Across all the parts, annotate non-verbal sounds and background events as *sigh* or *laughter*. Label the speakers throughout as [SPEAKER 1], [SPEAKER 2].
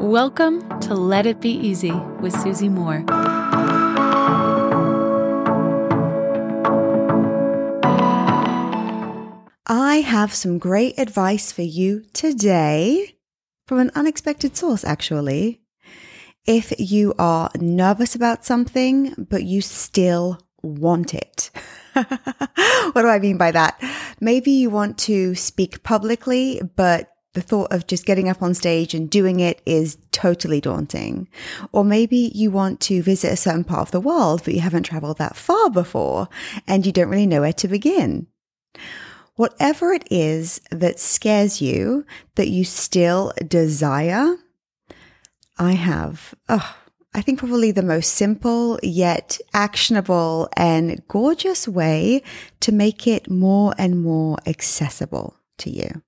[SPEAKER 1] Welcome to Let It Be Easy with Susie Moore.
[SPEAKER 2] I have some great advice for you today from an unexpected source, actually. If you are nervous about something, but you still want it. *laughs* what do I mean by that? Maybe you want to speak publicly, but the thought of just getting up on stage and doing it is totally daunting. Or maybe you want to visit a certain part of the world, but you haven't traveled that far before and you don't really know where to begin. Whatever it is that scares you that you still desire, I have, oh, I think probably the most simple yet actionable and gorgeous way to make it more and more accessible to you.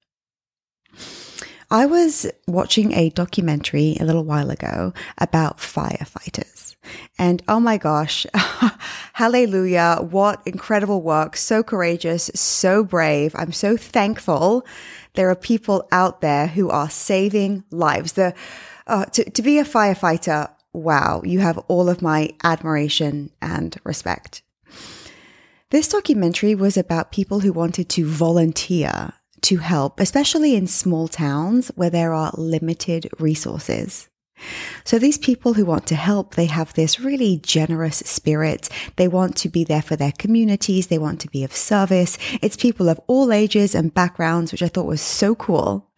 [SPEAKER 2] I was watching a documentary a little while ago about firefighters. And oh my gosh, *laughs* hallelujah, what incredible work. So courageous, so brave. I'm so thankful there are people out there who are saving lives. The, uh, to, to be a firefighter, wow, you have all of my admiration and respect. This documentary was about people who wanted to volunteer to help, especially in small towns where there are limited resources. So these people who want to help, they have this really generous spirit. They want to be there for their communities. They want to be of service. It's people of all ages and backgrounds, which I thought was so cool.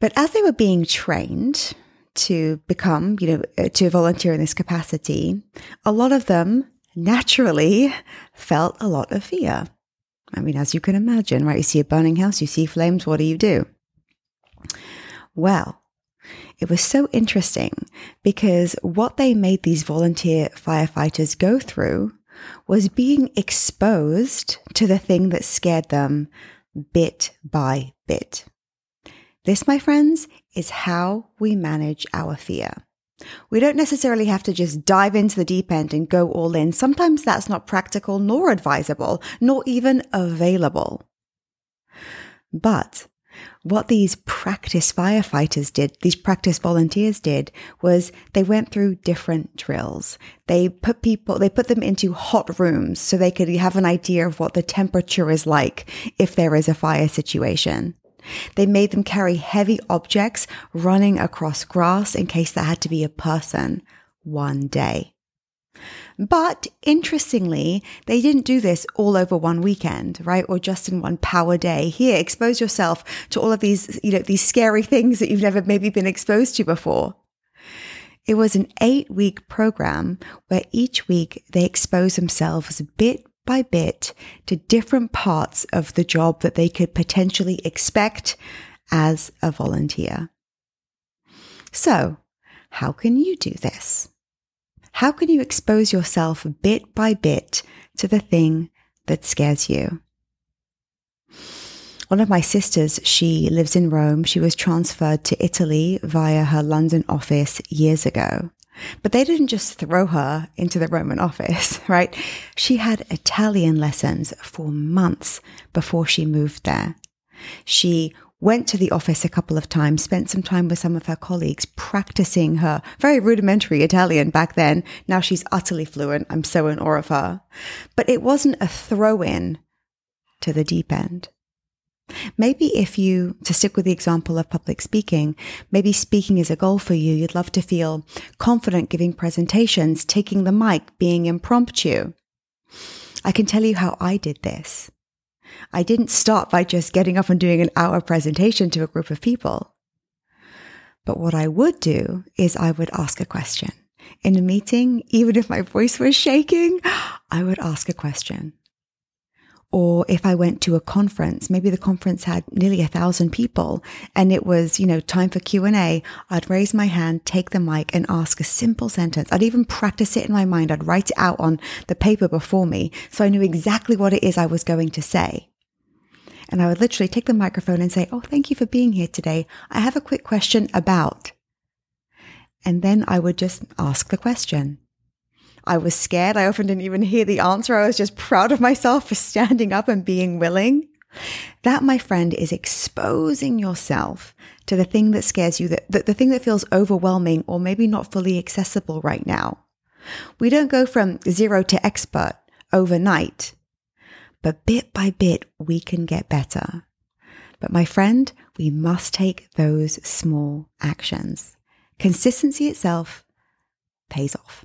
[SPEAKER 2] But as they were being trained to become, you know, uh, to volunteer in this capacity, a lot of them naturally *laughs* felt a lot of fear. I mean, as you can imagine, right? You see a burning house, you see flames, what do you do? Well, it was so interesting because what they made these volunteer firefighters go through was being exposed to the thing that scared them bit by bit. This, my friends, is how we manage our fear. We don't necessarily have to just dive into the deep end and go all in. Sometimes that's not practical nor advisable, nor even available. But what these practice firefighters did, these practice volunteers did, was they went through different drills. They put people, they put them into hot rooms so they could have an idea of what the temperature is like if there is a fire situation. They made them carry heavy objects running across grass in case there had to be a person one day. But interestingly, they didn't do this all over one weekend, right? Or just in one power day. Here, expose yourself to all of these, you know, these scary *laughs* things that you've never maybe been exposed to before. It was an eight week program where each week they exposed themselves a bit by bit to different parts of the job that they could potentially expect as a volunteer. So, how can you do this? How can you expose yourself bit by bit to the thing that scares you? One of my sisters, she lives in Rome. She was transferred to Italy via her London office years ago. But they didn't just throw her into the Roman *laughs* office, right? She had Italian lessons for months before she moved there. She went to the office a couple of times, spent some time with some of her colleagues practicing her very rudimentary Italian back then. Now she's utterly fluent. I'm so in awe of her. But it wasn't a throw in to the deep end. Maybe if you, to stick with the example of public speaking, maybe speaking is a goal for you. You'd love to feel confident giving presentations, taking the mic, being impromptu. I can tell you how I did this. I didn't start by just getting up and doing an hour presentation to a group of people. But what I would do is I would ask a question. In a meeting, even if my voice was shaking, *gasps* I would ask a question. Or if I went to a conference, maybe the conference had nearly a thousand people and it was, you know, time for Q&A, I'd raise my hand, take the mic and ask a simple sentence. I'd even practice it in my mind. I'd write it out on the paper before me so I knew exactly what it is I was going to say. And I would literally take the microphone and say, Oh, thank you for being here today. I have a quick question about. And then I would just ask the question. I was scared. I often didn't even hear the answer. I was just proud of myself for standing up and being willing. That, my friend, is exposing yourself to the thing that scares you, the, the, the thing that feels overwhelming or maybe not fully accessible right now. We don't go from zero to expert overnight, but bit by bit, we can get better. But my friend, we must take those small actions. Consistency itself pays off.